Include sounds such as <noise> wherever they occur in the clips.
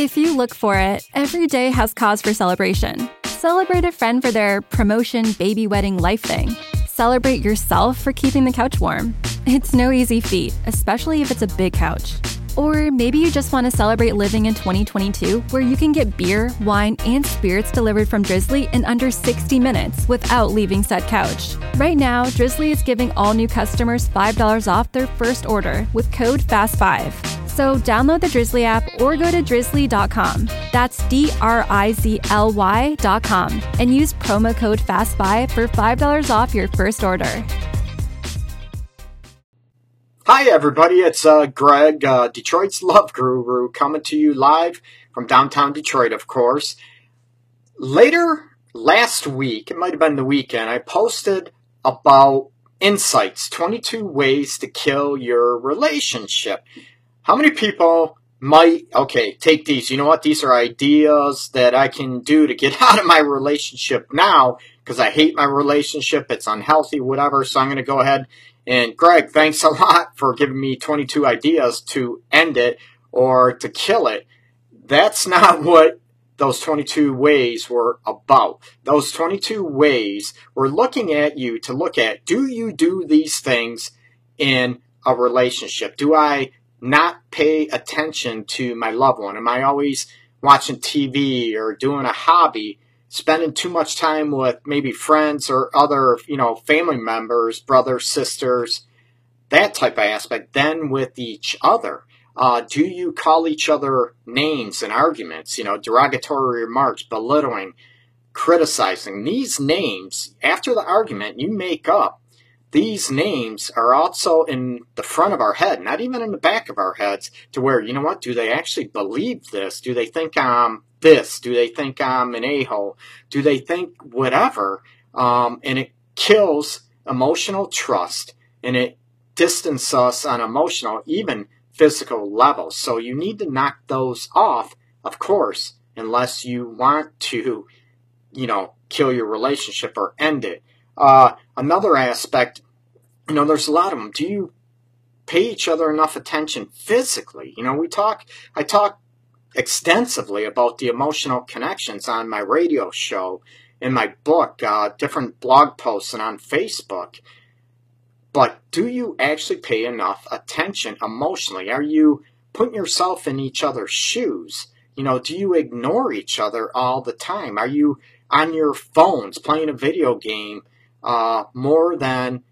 If you look for it, every day has cause for celebration. Celebrate a friend for their promotion, baby wedding, life thing. Celebrate yourself for keeping the couch warm. It's no easy feat, especially if it's a big couch. Or maybe you just want to celebrate living in 2022 where you can get beer, wine, and spirits delivered from Drizzly in under 60 minutes without leaving said couch. Right now, Drizzly is giving all new customers $5 off their first order with code FAST5. So download the Drizzly app or go to drizzly.com. That's D R I Z L Y.com and use promo code FAST5 for $5 off your first order. Hi, everybody. It's uh, Greg, uh, Detroit's <laughs> Love Guru, coming to you live from downtown Detroit, of course. Later last week, it might have been the weekend, I posted about insights 22 ways to kill your relationship. How many people might, okay, take these? You know what? These are ideas that I can do to get <laughs> out of my relationship now because I hate my relationship. It's unhealthy, whatever. So I'm going to go ahead and Greg, thanks <laughs> a lot for giving me 22 ideas to end it or to kill it. That's not <laughs> what those 22 ways were about. Those 22 ways were looking at you to look at do you do these things in a relationship? Do I not pay attention to my loved one? Am I always watching TV or doing a hobby? spending too much time with maybe friends or other, you know, family members, brothers, sisters, that type of aspect, then with each other. Uh, do you call each other names and arguments, you know, derogatory remarks, belittling, criticizing? These names, after the argument, you make up. These names are also in the front of our head, not even in the back of our heads, to where, you know what, do they actually believe this? Do they think I'm this? Do they think I'm an a hole? Do they think whatever? Um, and it kills emotional trust and it distances us on emotional, even physical levels. So you need to knock those off, of course, unless you want to, you know, kill your relationship or end it. Uh, another aspect, you know, there's a lot of them. Do you pay each other enough attention physically? You know, we talk, I talk extensively about the emotional connections on my radio show, in my book, uh, different blog posts, and on Facebook. But do you actually pay enough attention emotionally? Are you putting yourself in each other's shoes? You know, do you ignore each other all the time? Are you on your phones playing a video game uh, more than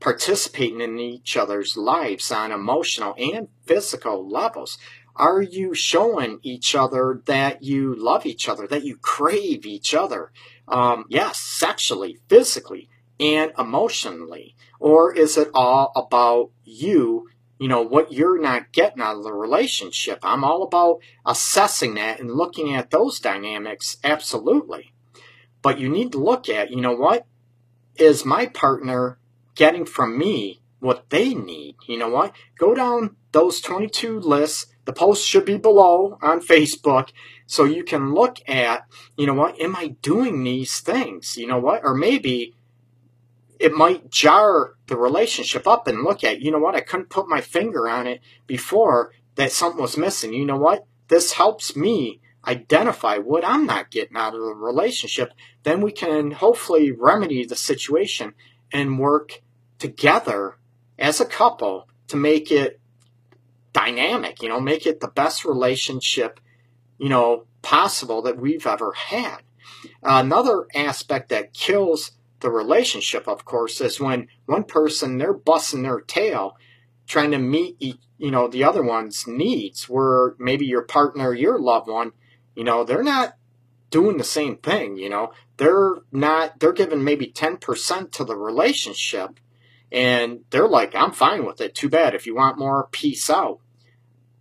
participating in each other's lives on emotional and physical levels? Are you showing each other that you love each other, that you crave each other? Um, yes, sexually, physically, and emotionally. Or is it all about you, you know, what you're not getting out of the relationship? I'm all about assessing that and looking at those dynamics, absolutely. But you need to look at, you know what? Is my partner getting from me what they need? You know what? Go down those 22 lists the post should be below on Facebook so you can look at, you know what, am I doing these things? You know what? Or maybe it might jar the relationship up and look at, you know what, I couldn't put my finger on it before that something was missing. You know what? This helps me identify what I'm not getting out of the relationship. Then we can hopefully remedy the situation and work together as a couple to make it dynamic, you know, make it the best relationship, you know, possible that we've ever had. Another aspect that kills the relationship, of course, is when one person they're busting their tail trying to meet you know the other one's needs where maybe your partner your loved one you know they're not doing the same thing you know they're not they're giving maybe 10% to the relationship and they're like i'm fine with it too bad if you want more peace out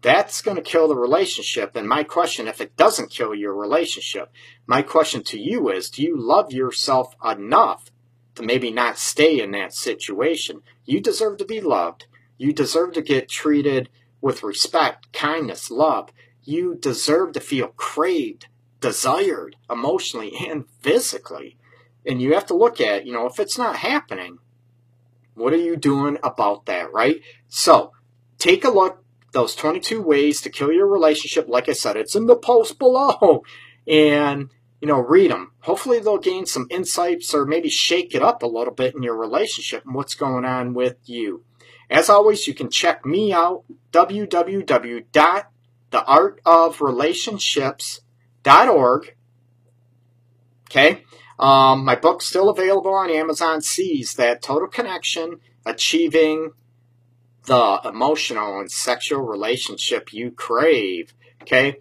that's going to kill the relationship. And my question, if it doesn't kill your relationship, my question to you is do you love yourself enough to maybe not stay in that situation? You deserve to be loved. You deserve to get treated with respect, kindness, love. You deserve to feel craved, desired emotionally and physically. And you have to look at, you know, if it's not happening, what are you doing about that, right? So take a look those 22 ways to kill your relationship. Like I said, it's in the post below. <laughs> And, you know, read them. Hopefully they'll gain some insights or maybe shake it up a little bit in your relationship and what's going on with you. As always, you can check me out, www.theartofrelationships.org. Okay? Um, my book's still available on Amazon. Seize that total connection, achieving the emotional and sexual relationship you crave. Okay?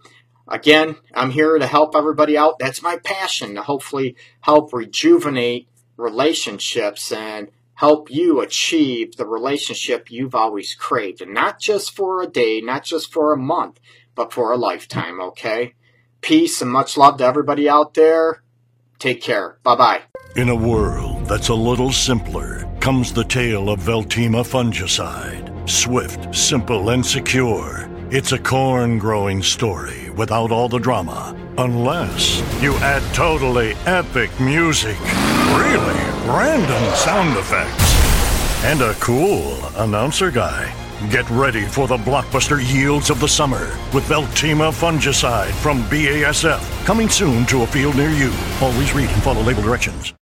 Again, I'm here to help everybody out. That's my passion to hopefully help rejuvenate relationships and help you achieve the relationship you've always craved. And not just for a day, not just for a month, but for a lifetime, okay? Peace and much love to everybody out there. Take care. Bye bye. In a world that's a little simpler comes the tale of Veltyma fungicide. Swift, simple, and secure. It's a corn growing story without all the drama. Unless you add totally epic music, really random sound effects, and a cool announcer guy. Get ready for the blockbuster yields of the summer with Veltyma fungicide from BASF. Coming soon to a field near you. Always read and follow label directions.